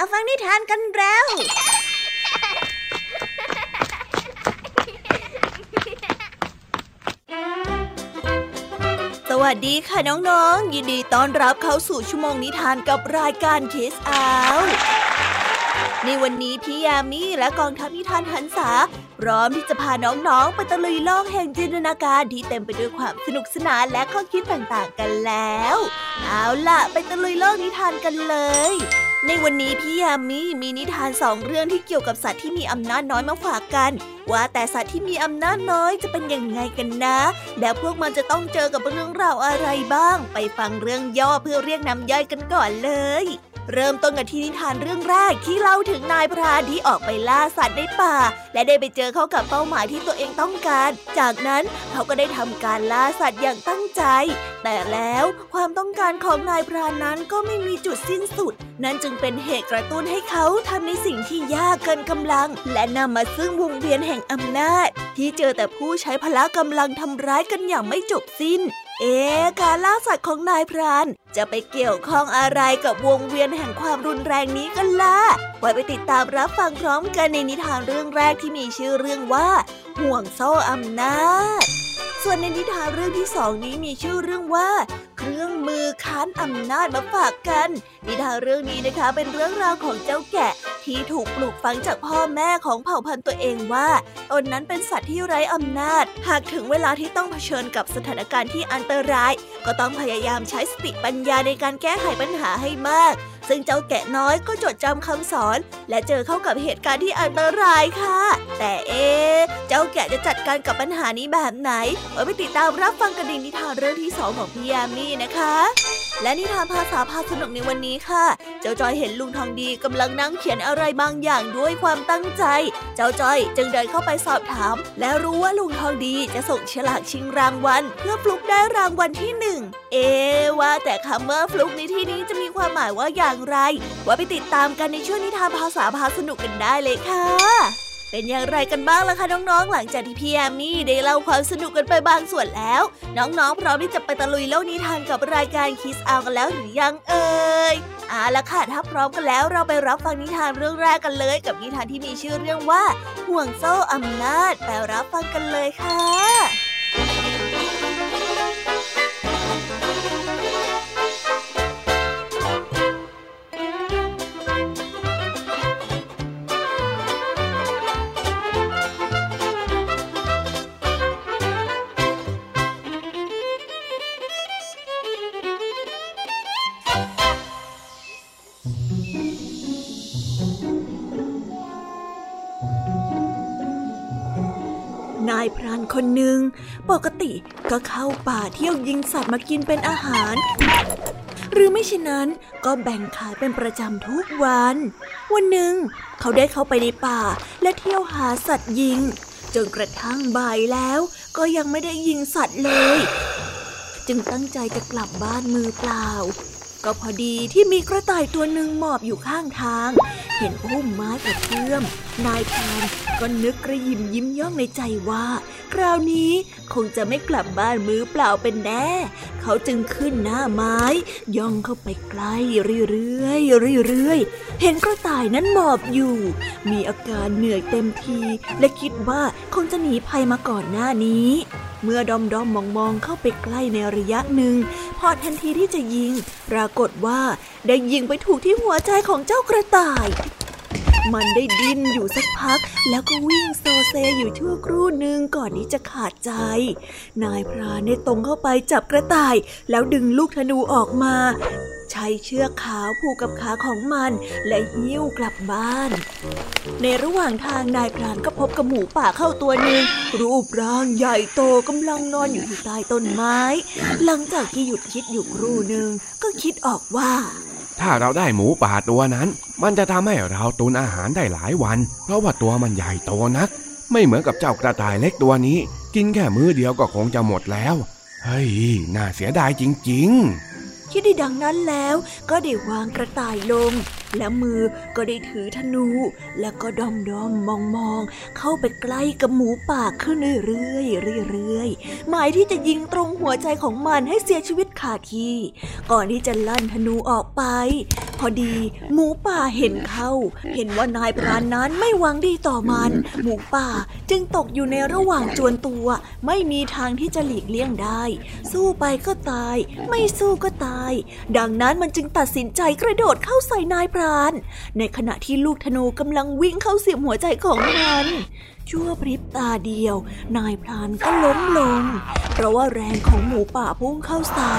มาฟังนิทานกันแล้ว สวัสดีค่ะน้องๆ ยินดีต้อนรับเข้าสู่ชั่วโมงนิทานกับรายการเคสอาวในวันนี้พี่ยามีและกองทัพนิทานหันษาพร้อมที่จะพาน้องๆ ไปตะลุยโลกแห่งจินตนาการที่เต็มไปด้วยความสนุกสนานและข้อคิดต่างๆกันแล้ว เอาล่ะ ไปตะลุยโลกนิทานกันเลย ในวันนี้พี่ยามีมีนิทานสองเรื่องที่เกี่ยวกับสัตว์ที่มีอำนาจน้อยมาฝากกัน ว่าแต่สัตว์ที่มีอำนาจน้อยจะเป็นยังไงกันนะ แล้วพวกมันจะต้องเจอกับเรื่องราวอะไรบ้าง ไปฟังเรื่องย่อเพื่อเรียกน้ำย่อยกันก่อนเลย เริ่มต้นกันที่นิทานเรื่องแรกที่เล่าถึงนายพรานที่ออกไปล่าสัตว์ในป่า และได้ไปเจอเข้ากับเป้าหมายที่ตัวเองต้องการ จากนั้นเขาก็ได้ทำการล่าสัตว์อย่างตั้งใจ แต่แล้วความต้องการของนายพรานนั้นก็ไม่มีจุดสิ้นสุด นั่นจึงเป็นเหตุกระตุ้นให้เขาทำในสิ่งที่ยากเกินกำลัง และนำมาซึ่งวงเวียนแห่งอำนาจ ที่เจอแต่ผู้ใช้พละกำลังทำร้ายกันอย่างไม่จบสิ้น เอ๊การล่าสัตว์ของนายพรานจะไปเกี่ยวข้องอะไรกับวงเวียนแห่งความรุนแรงนี้กันล่ะ ไว้ไปติดตามรับฟังพร้อมกันในนิทานเรื่องแรกที่มีชื่อเรื่องว่า ห่วงโซ่อำนาจ ส่วนในนิทานเรื่องที่สองนี้มีชื่อเรื่องว่า เครื่องมือค้านอำนาจมาฝากกัน นิทานเรื่องนี้นะคะเป็นเรื่องราวของเจ้าแกะที่ถูกปลูกฝังจากพ่อแม่ของเผ่าพันธุ์ตัวเองว่าตนนั้นเป็นสัตว์ที่ไร้อำนาจ หากถึงเวลาที่ต้องเผชิญกับสถานการณ์ที่อันตราย ก็ต้องพยายามใช้สติปัญญาในการแก้ไขปัญหาให้มาก ซึ่งเจ้าแกะน้อยก็จดจำคำสอน และเจอเข้ากับเหตุการณ์ที่อันตรายค่ะ แต่เอ๊เจ้าแกะจะจัดการกับปัญหานี้แบบไหนไว้ไปติดตามรับฟังกันในนิทานเรื่องที่สองของพี่ยามีนะคะ และนิทานภาษาพาสนุกในวันนี้ค่ะ เจ้าจอยเห็นลุงทองดีกำลังนั่งเขียนอะไรบางอย่างด้วยความตั้งใจ เจ้าจอยจึงเดินเข้าไปสอบถาม และรู้ว่าลุงทองดีจะส่งฉลากชิงรางวัล เพื่อฟลุกได้รางวัลที่หนึ่งเอว่าแต่คำว่าฟลุกในที่นี้จะมีความหมายว่าอย่างไร ว่าไปติดตามกันในช่วงนิทานภาษาพาสนุกกันได้เลยค่ะ เป็นอย่างไรกันบ้างล่ะคะน้องๆ หลังจากที่พี่แอมมี่ได้เล่าความสนุกกันไปบางส่วนแล้ว น้องๆ พร้อมที่จะไปตะลุยโลกนิทานกับรายการคิสอากันแล้วหรือยังเอ่ยเอาละค่ะถ้าพร้อมกันแล้วเราไปรับฟังนิทานเรื่องแรกกันเลย กับนิทานที่มีชื่อเรื่องว่าห่วงโซ่อำนาจไปรับฟังกันเลยค่ะ คนหนึ่งปกติก็เข้าป่าเที่ยวยิงสัตว์มากินเป็นอาหาร หรือไม่เช่นนั้นก็แบ่งขายเป็นประจำทุกวัน วันหนึ่ง เขาได้เข้าไปในป่าและเที่ยวหาสัตว์ยิง จนกระทั่งบ่ายแล้วก็ยังไม่ได้ยิงสัตว์เลย จึงตั้งใจจะกลับบ้านมือเปล่า ก็พอดีที่มีกระต่ายตัวหนึ่งหมอบอยู่ข้างทาง เห็นพุ่มไม้กระเพื่อม นายพรานก็นึกกระยิมยิ้มย่องในใจว่า คราวนี้คงจะไม่กลับบ้านมือเปล่าเป็นแน่ เขาจึงขึ้นหน้าไม้ ย่องเข้าไปใกล้เรื่อยๆเรื่อยๆเห็นกระต่ายนั้นหมอบอยู่ มีอาการเหนื่อยเต็มที และคิดว่าคงจะหนีภัยมาก่อนหน้านี้เมื่อดอมดอมมองมองเข้าไปใกล้ในระยะหนึ่ง พอทันทีที่จะยิง ปรากฏว่าได้ยิงไปถูกที่หัวใจของเจ้ากระต่าย มันได้ดิ้นอยู่สักพัก แล้วก็วิ่งโซเซอยู่ชั่วครู่หนึ่งก่อนที่จะขาดใจ นายพรานได้ตรงเข้าไปจับกระต่าย แล้วดึงลูกธนูออกมา ใช้เชือกขาวผูกกับขาของมันและหิ้วกลับบ้าน ในระหว่างทางนายพรานก็พบกับหมูป่าเข้าตัวหนึ่งรูปร่างใหญ่โตกำลังนอนอยู่ที่ใต้ต้นไม้ หลังจากที่หยุดคิดอยู่ครู่หนึ่งก็คิดออกว่า ถ้าเราได้หมูป่าตัวนั้น มันจะทำให้เราตุนอาหารได้หลายวัน เพราะว่าตัวมันใหญ่โตนัก ไม่เหมือนกับเจ้ากระต่ายเล็กตัวนี้ กินแค่มื้อเดียวก็คงจะหมดแล้ว เฮ้ย น่าเสียดายจริง ๆ คิดได้ดังนั้นแล้วก็ได้วางกระต่ายลง และมือก็ได้ถือธนู แล้วก็ดอมดอมมองมองเข้าไปใกล้กับหมูป่าขึ้นเรื่อยๆเรื่อยๆหมายที่จะยิงตรงหัวใจของมันให้เสียชีวิตขาดที่ ก่อนที่จะลั่นธนูออกไป พอดี หมูป่าเห็นเขาเห็นว่านายพรานนั้นไม่หวังดีต่อมัน หมูป่าจึงตกอยู่ในระหว่างจวนตัว ไม่มีทางที่จะหลีกเลี่ยงได้ สู้ไปก็ตาย ไม่สู้ก็ตาย ดังนั้นมันจึงตัดสินใจกระโดดเข้าใส่นายพราน ในขณะที่ลูกธนูกำลังวิ่งเข้าเสียบหัวใจของมันชั่วพริบตาเดียว นายพรานก็ล้มลง เพราะว่าแรงของหมูป่าพุ่งเข้าใส่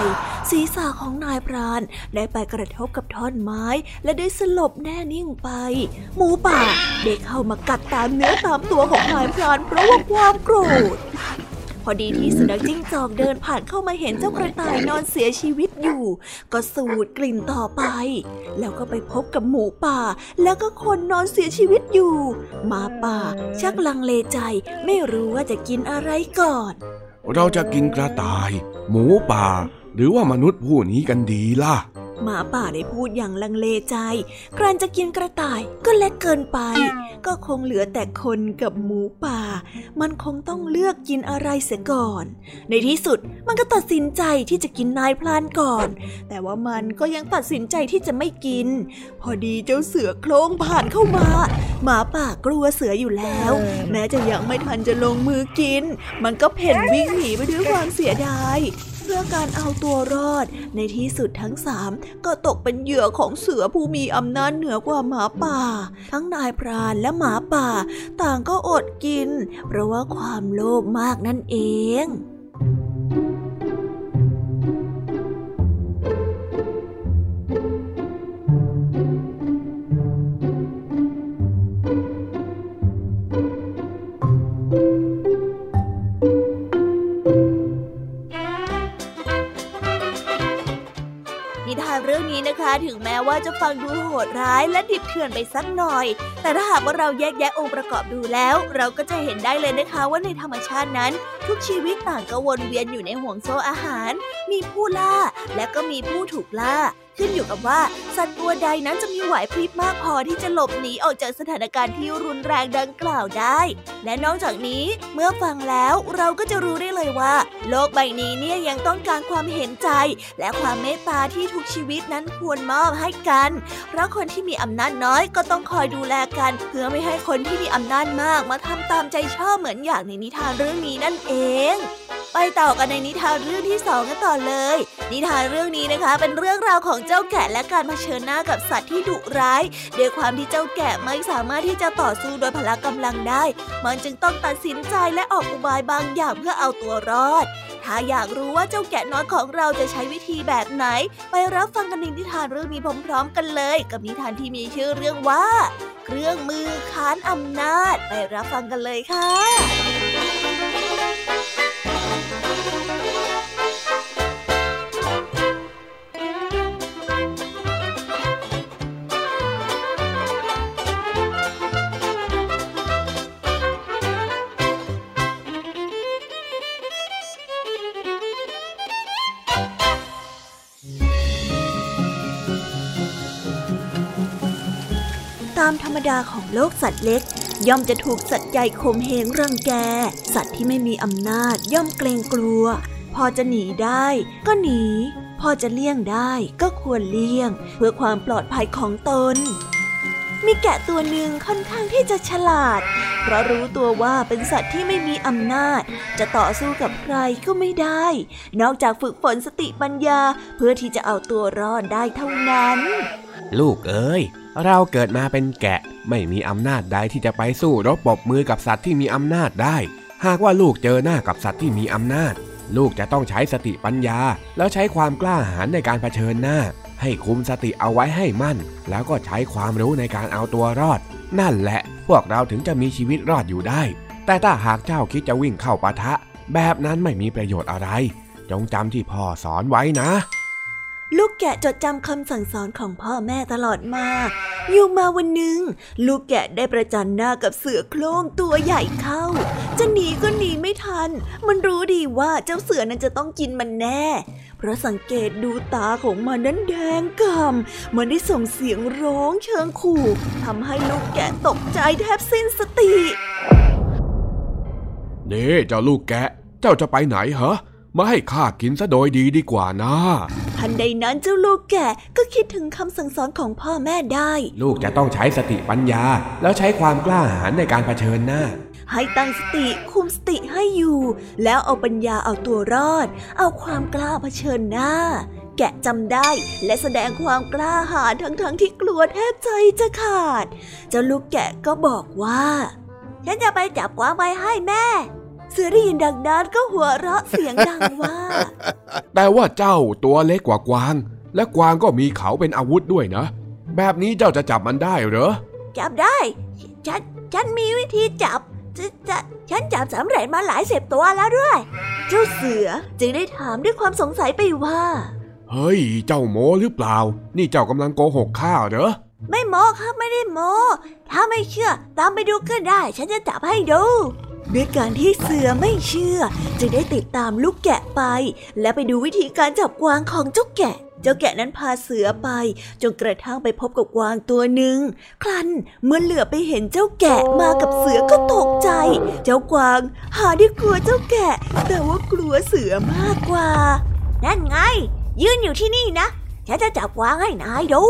ศีรษะของนายพรานได้ไปกระทบกับท่อนไม้ และได้สลบแน่นิ่งไป หมูป่าได้เข้ามากัดตามเนื้อตามตัวของนายพรานเพราะว่าความโกรธพอดีที่สุนัขจิ้งจอกเดินผ่านเข้ามาเห็นเจ้ากระต่ายนอนเสียชีวิตอยู่ ก็สูดกลิ่นต่อไป แล้วก็ไปพบกับหมูป่า แล้วก็คนนอนเสียชีวิตอยู่หมาป่า ชักลังเลใจไม่รู้ว่าจะกินอะไรก่อน เราจะกินกระต่าย หมูป่า หรือว่ามนุษย์ผู้นี้กันดีล่ะ หมาป่าได้พูดอย่างลังเลใจ กรันจะกินกระต่ายก็เล็กเกินไป ก็คงเหลือแต่คนกับหมูป่า มันคงต้องเลือกกินอะไรเสียก่อน ในที่สุดมันก็ตัดสินใจที่จะกินนายพลานก่อน แต่ว่ามันก็ยังตัดสินใจที่จะไม่กิน พอดีเจ้าเสือโคลงผ่านเข้ามา หมาป่ากลัวเสืออยู่แล้ว แม้จะยังไม่ทันจะลงมือกิน มันก็เพ่นวิ่งหนีไปด้วยความเสียดาย พื่อการเอาตัวรอด ในที่สุดทั้งสามก็ตกเป็นเหยื่อของเสือผู้มีอำนาจเหนือกว่าหมาป่า ทั้งนายพรานและหมาป่า ต่างก็อดกิน เพราะว่าความโลภมากนั่นเอง ว่าจะฟังดูโหดร้ายและดิบเถื่อนไปสักหน่อย แต่ถ้าหากว่าเราแยกแยะองค์ประกอบดูแล้ว เราก็จะเห็นได้เลยนะคะว่าในธรรมชาตินั้น ทุกชีวิตต่างก็วนเวียนอยู่ในห่วงโซ่อาหาร มีผู้ล่าและก็มีผู้ถูกล่า ขึ้นอยู่กับว่า สัตว์ตัวใดนั้นจะมีไหวพริบมากพอที่จะหลบหนีออกจากสถานการณ์ที่รุนแรงดังกล่าวได้ และนอกจากนี้เมื่อฟังแล้วเราก็จะรู้ได้เลยว่า โลกใบนี้เนี่ยยังต้องการความเห็นใจ และความเมตตาที่ทุกชีวิตนั้นควรมอบให้กัน เพราะคนที่มีอำนาจน้อยก็ต้องคอยดูแลกัน เพื่อไม่ให้คนที่มีอำนาจมากมาทำตามใจชอบเหมือนอย่างในนิทานเรื่องนี้นั่นเอง ไปต่อกันในนิทานเรื่องที่สองกันต่อเลย นิทานเรื่องนี้นะคะ เป็นเรื่องราวของเจ้าแกะและการเผชิญหน้ากับสัตว์ที่ดุร้ายด้วยความที่เจ้าแกะไม่สามารถที่จะต่อสู้โดยพละกำลังได้ มันจึงต้องตัดสินใจและออกอุบายบางอย่างเพื่อเอาตัวรอด ถ้าอยากรู้ว่าเจ้าแกะน้อยของเราจะใช้วิธีแบบไหน ไปรับฟังกันในนิทานเรื่องนี้พร้อมๆกันเลย กับนิทานที่มีชื่อเรื่องว่า เครื่องมือค้านอำนาจ ไปรับฟังกันเลยค่ะ ดาของโลกสัตว์เล็ก ย่อมจะถูกสัตว์ใหญ่ข่มเหงรังแก สัตว์ที่ไม่มีอำนาจย่อมเกรงกลัว พอจะหนีได้ก็หนี พอจะเลี่ยงได้ก็ควรเลี่ยง เพื่อความปลอดภัยของตน มีแกะตัวหนึ่งค่อนข้างที่จะฉลาด เพราะรู้ตัวว่าเป็นสัตว์ที่ไม่มีอำนาจ จะต่อสู้กับใครก็ไม่ได้ นอกจากฝึกฝนสติปัญญาเพื่อที่จะเอาตัวรอดได้เท่านั้น ลูกเอ้ยเราเกิดมาเป็นแกะ ไม่มีอำนาจใดที่จะไปสู้รบปบมือกับสัตว์ที่มีอำนาจได้ หากว่าลูกเจอหน้ากับสัตว์ที่มีอำนาจ ลูกจะต้องใช้สติปัญญา แล้วใช้ความกล้าหาญในการเผชิญหน้า ให้คุมสติเอาไว้ให้มั่น แล้วก็ใช้ความรู้ในการเอาตัวรอด นั่นแหละ พวกเราถึงจะมีชีวิตรอดอยู่ได้ แต่ถ้าหากเจ้าคิดจะวิ่งเข้าปะทะ แบบนั้นไม่มีประโยชน์อะไร จงจำที่พ่อสอนไว้นะ ลูกแกะจดจำคำสั่งสอนของพ่อแม่ตลอดมา อยู่มาวันหนึ่ง ลูกแกะได้ประจันหน้ากับเสือโคร่งตัวใหญ่เข้า จะหนีก็หนีไม่ทัน มันรู้ดีว่าเจ้าเสือนั้นจะต้องกินมันแน่ เพราะสังเกตดูตาของมันนั้นแดงกำมันได้ส่งเสียงร้องเชิงขู่ทำให้ลูกแกะตกใจแทบสิ้นสติเน่เจ้าลูกแกะ เจ้าจะไปไหนเหรอ มาให้ข้ากินซะโดยดีดีกว่านะทันใดนั้นเจ้าลูกแก่ก็คิดถึงคำสั่งสอนของพ่อแม่ได้ ลูกจะต้องใช้สติปัญญา แล้วใช้ความกล้าหาญในการเผชิญหน้าให้ตั้งสติคุมสติให้อยู่ แล้วเอาปัญญาเอาตัวรอด เอาความกล้าเผชิญหน้า แกะจำได้และแสดงความกล้าหาญทั้งๆทที่กลัวแทบใจจะขาด เจ้าลูกแกะก็บอกว่า ฉันจะไปจับกวางไปให้แม่ เสือได้ยินดังนั้นก็หัวเราะเสียงดังว่า แต่ว่าเจ้าตัวเล็กกว่ากวาง และกวางก็มีเขาเป็นอาวุธด้วยนะ แบบนี้เจ้าจะจับมันได้เหรอ จับได้ ฉัน ฉันมีวิธีจับจะจะฉันจับสำเร็จมาหลายสิบตัวแล้วด้วย เจ้าเสือจึงได้ถามด้วยความสงสัยไปว่า เฮ้ย เจ้าโมหรือเปล่า นี่เจ้ากำลังโกหกข้าเหรอ ไม่โมครับไม่ได้โม ถ้าไม่เชื่อ ตามไปดูก็ได้ ฉันจะจับให้ดู ด้วยการที่เสือไม่เชื่อ จึงได้ติดตามลูกแกะไป และไปดูวิธีการจับกวางของเจ้าแกะ เจ้าแกะนั้นพาเสือไป จนกระทั่งไปพบกับกวางตัวหนึ่งคลันเมื่อเหลือไปเห็นเจ้าแกะมากับเสือก็ตกใจ เจ้ากวาง หาได้กลัวเจ้าแกะ แต่ว่ากลัวเสือมากกว่า นั่นไง ยืนอยู่ที่นี่นะฉันจะจับกวางให้นายดู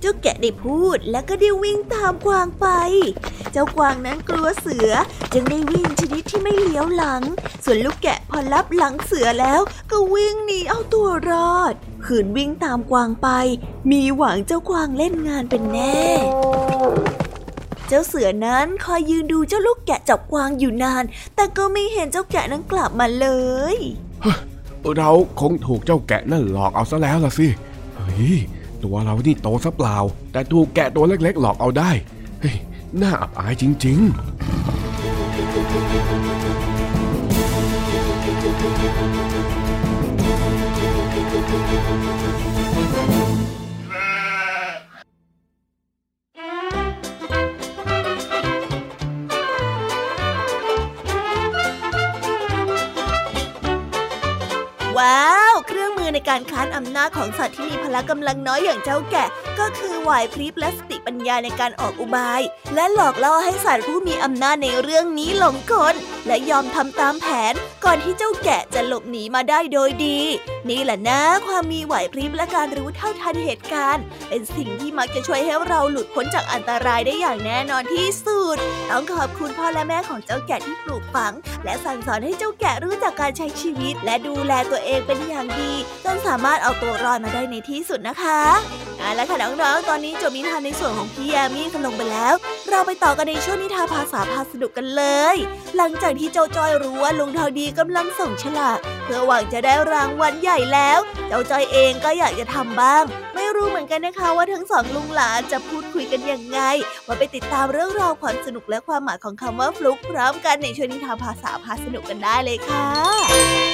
เจ้าแกะได้พูดแล้วก็ได้วิ่งตามกวางไป เจ้ากวางนั้นกลัวเสือจึงได้วิ่งชนิดที่ไม่เลี้ยวหลัง ส่วนลูกแกะพอรับหลังเสือแล้วก็วิ่งหนีเอาตัวรอด ขืนวิ่งตามกวางไป มีหวังเจ้ากวางเล่นงานเป็นแน่ เจ้าเสือนั้นคอยยืนดูเจ้าลูกแกะจับกวางอยู่นาน แต่ก็ไม่เห็นเจ้าแกะนั้นกลับมาเลยเราคงถูกเจ้าแกะนั่นหลอกเอาซะแล้วล่ะสิ เฮ้ย ตัวเรานี่โตซะเปล่า แต่ถูกแกะตัวเล็กๆ หลอกเอาได้เฮ้ยน่าอับอายจริง ๆ การค้านอำนาจของสัตว์ที่มีพละกำลังน้อยอย่างเจ้าแกะ ก็คือไหวพริบและสติปัญญาในการออกอุบาย และหลอกล่อให้สัตว์ผู้มีอำนาจในเรื่องนี้หลงกลและยอมทำตามแผนก่อนที่เจ้าแกะจะหลบหนีมาได้โดยดี นี่แหละนะ ความมีไหวพริบและการรู้เท่าทันเหตุการณ์ เป็นสิ่งที่มักจะช่วยให้เราหลุดพ้นจากอันตรายได้อย่างแน่นอนที่สุด ต้องขอบคุณพ่อและแม่ของเจ้าแกะที่ปลูกฝัง และสั่งสอนให้เจ้าแกะรู้จักการใช้ชีวิต และดูแลตัวเองเป็นอย่างดีจนสามารถเอาตัวรอดมาได้ในที่สุดนะคะเอาละค่ะน้องๆ ตอนนี้จบนิทานในส่วนของพี่แยมี่กันลงไปแล้ว เราไปต่อกันในช่วงนิทานภาษาพาสนุกกันเลย หลังจากที่เจ้าจอยรู้ว่าลุงทองดีกำลังส่งฉลากเพื่อหวังจะได้รางวัลใหญ่แล้ว เจ้าจอยเองก็อยากจะทำบ้าง ไม่รู้เหมือนกันนะคะว่าทั้งสองลุงหลานจะพูดคุยกันยังไงมาไปติดตามเรื่องราวความสนุกและความหมายของคำว่าฟลุกพร้อมกันในช่วงนิทานภาษาพาสนุกกันได้เลยค่ะ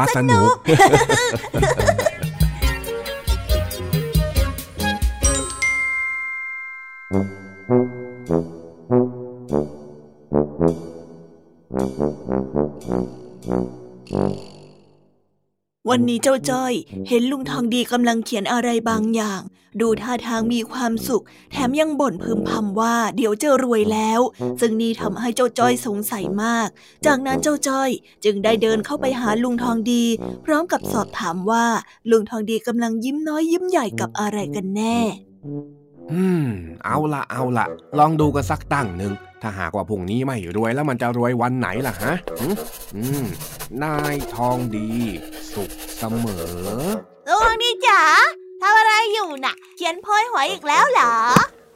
าสนุกวันนี้เจ้าจ้อย เห็นลุงทองดีกำลังเขียนอะไรบางอย่าง ดูท่าทางมีความสุข แถมยังบ่นพึมพำว่าเดี๋ยวจะรวยแล้ว ซึ่งนี่ทำให้เจ้าจ้อยสงสัยมาก จากนั้นเจ้าจ้อยจึงได้เดินเข้าไปหาลุงทองดี พร้อมกับสอบถามว่าลุงทองดีกำลังยิ้มน้อยยิ้มใหญ่กับอะไรกันแน่ อืม เอาละเอาละลองดูกันสักตั้งหนึ่งถ้าหากว่าพรุ่งนี้ไม่รวยแล้วมันจะรวยวันไหนล่ะฮะ อืม นายทองดี สุขเสมอลุงดีจ๋า ทำอะไรอยู่น่ะ เขียนโพยหวยอีกแล้วเหรอ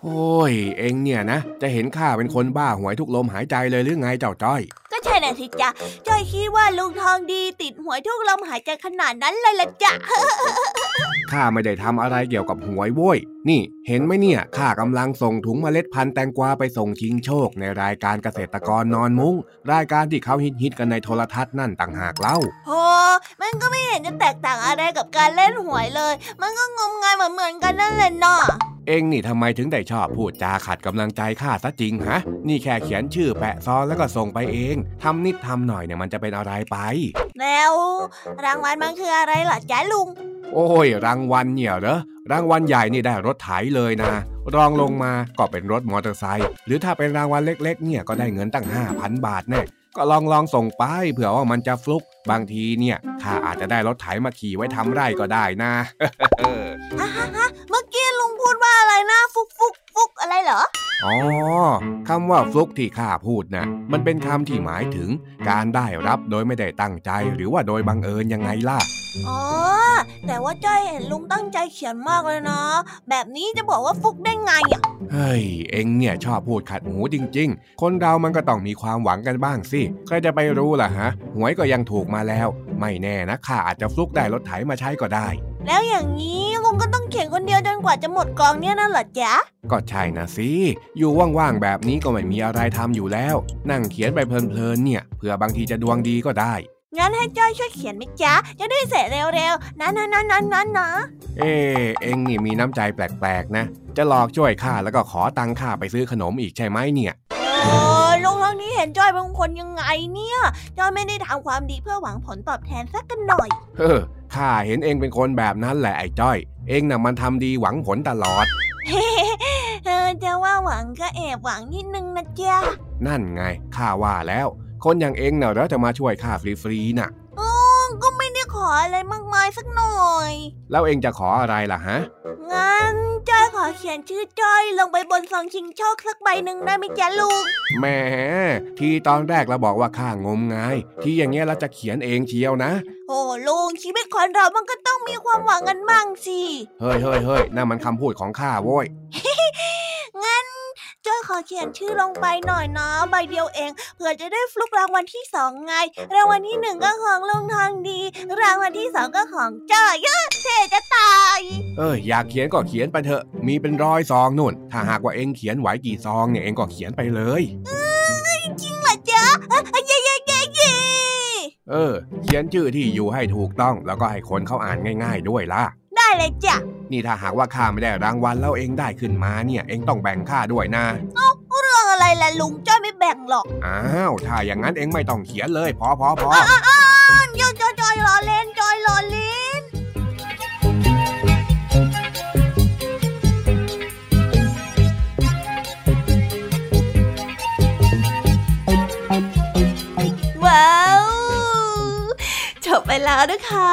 โอ้ย เองเนี่ยนะ จะเห็นข้าเป็นคนบ้าหวยทุกลมหายใจเลยหรือไงเจ้าจ้อย ก็ใช่น่ะสิจ๊ะจ้อยคิดว่าลุงทองดีติดหวยทุกลมหายใจขนาดนั้นเลยละจ๊ะข้าไม่ได้ทำอะไรเกี่ยวกับหวยโว้ย นี่ เห็นไหมเนี่ยข้ากำลังส่งถุงเมล็ดพันธุ์แตงกวาไปส่งชิงโชค ในรายการเกษตรกรนอนมุง้ง รายการที่เขาฮิตๆกันในโทรทัศน์นั่นต่างหากเล่าโอ้มันก็ไม่เห็นจะแตกต่างอะไรกับการเล่นหวยเลย มันก็งมงายเหมือนกันนั่นแหละเนาะ เองนี่ทำไมถึงได้ชอบพูดจาขัดกำลังใจข้าซะจริงฮะ นี่แค่เขียนชื่อแปะซอนแล้วก็ส่งไปเอง ทำนิดทำหน่อยเนี่ยมันจะเป็นอะไรไป แล้ว รางวัลมันคืออะไรหรอจ๊ะลุง โอ้ย รางวัลเนี่ยเหรอ รางวัลใหญ่นี่ได้รถไถเลยนะ รองลงมาก็เป็นรถมอเตอร์ไซค์ หรือถ้าเป็นรางวัลเล็ก ๆ เนี่ยก็ได้เงินตั้ง 5,000 บาทแน่ก็ลองลองส่งไปเผื่อว่ามันจะฟลุก บางทีเนี่ยข้าอาจจะได้รถไถมาขี่ไว้ทำไร่ก็ได้นะฮ่าฮ่าเมื่อ กี้ลุงพูดว่าอะไรนะฟุกฟุกฟุกอะไรเหรอ อ๋อคำว่าฟลุกที่ข้าพูดนะมันเป็นคำที่หมายถึง การได้รับโดยไม่ได้ตั้งใจหรือว่าโดยบังเอิญยังไงล่ะ อ๋อ แต่ว่าจ้อยเห็นลุงตั้งใจเขียนมากเลยนะ แบบนี้จะบอกว่าฟุกได้ไงอะ เฮ้ย เอ็งเนี่ยชอบพูดขัดหูจริง ๆ คนเรามันก็ต้องมีความหวังกันบ้างสิ ใครจะไปรู้ล่ะฮะ หวยก็ยังถูกมาแล้ว ไม่แน่นะข้าอาจจะฟลุกได้รถไถมาใช้ก็ได้ แล้วอย่างนี้ลุงก็ต้องเขียนคนเดียวจนกว่าจะหมดกองเนี่ยนั่นเหรอจ๊ะ ก็ใช่นะสิ อยู่ว่างๆแบบนี้ก็ไม่มีอะไรทำอยู่แล้ว นั่งเขียนไปเพลินๆเนี่ยเผื่อบางทีจะดวงดีก็ได้ งั้นให้จ้อยช่วยเขียนไหมจ๊ะ จะได้เสร็จเร็วๆ นะนะนะนะนะนะเอเอ็งนี่มีน้ำใจแปลกๆนะ จะหลอกช่วยข้าแล้วก็ขอตังค่าไปซื้อขนมอีกใช่ไหมเนี่ย โอ้ลุงทางนี้เห็นจ้อยเป็นคนยังไงเนี่ยจ้อยไม่ได้ทำความดีเพื่อหวังผลตอบแทนสักกันหน่อย เฮ้อข้าเห็นเองเป็นคนแบบนั้นแหละไอ้จ้อย เองน่ะมันทำดีหวังผลตลอดเออจะว่าหวังก็แอบหวังนิดนึงนะจ๊ะนั่นไงข้าว่าแล้ว คนอย่างเองเน่ะแล้วจะมาช่วยข้าฟรีๆน่ะอ๋อก็ไม่ได้ขออะไรมากมายสักหน่อย แล้วเองจะขออะไรล่ะฮะงั้น จ้อยขอเขียนชื่อจ้อยลงไปบนซองชิงโชคสักใบหนึ่งได้ไหมจ๊ะลุงแหมที่ตอนแรกเราบอกว่าข้างมงาย ที่อย่างเงี้ยเราจะเขียนเองเชียวนะ โอ้ลุงชีวิตคนเรามันก็ต้องมีความหวังกันบ้างสิ เฮ้ยเฮ้ยเฮ้ยนั่นมันคำพูดของข้าโว้ย จ้อยขอเขียนชื่อลงไปหน่อยนะ ใบเดียวเอง เผื่อจะได้ฟลุกรางวัลที่สองไง รางวัลที่หนึ่งก็ของลุงทางดี รางวัลที่สองก็ของจ้อยเยอะเท่จะตาย เอ้ยอยากเขียนก็เขียนไปเถอะ มีเป็นร้อยซองนู่น ถ้าหากว่าเองเขียนไหวกี่ซองเนี่ยเองก็เขียนไปเลยจริงเหรอจ๊ะเย้เย้เย้เย้เออ เขียนชื่อที่อยู่ให้ถูกต้องแล้วก็ให้คนเขาอ่านง่าย ๆ ด้วยล่ะได้ เลยจ้ะ นี่ถ้าหากว่าข้าไม่ได้รางวัลแล้วเองได้ขึ้นมาเนี่ย เองต้องแบ่งข้าด้วยนะเอ้าเรื่องอะไรล่ะลุงจ้อยไม่แบ่งหรอก อ้าวถ้าอย่างนั้นเองไม่ต้องเขียนเลยพอพอพออ้าวจอยจอยรอเล่นจอยรอเล่นว้าวจบไปแล้วนะคะ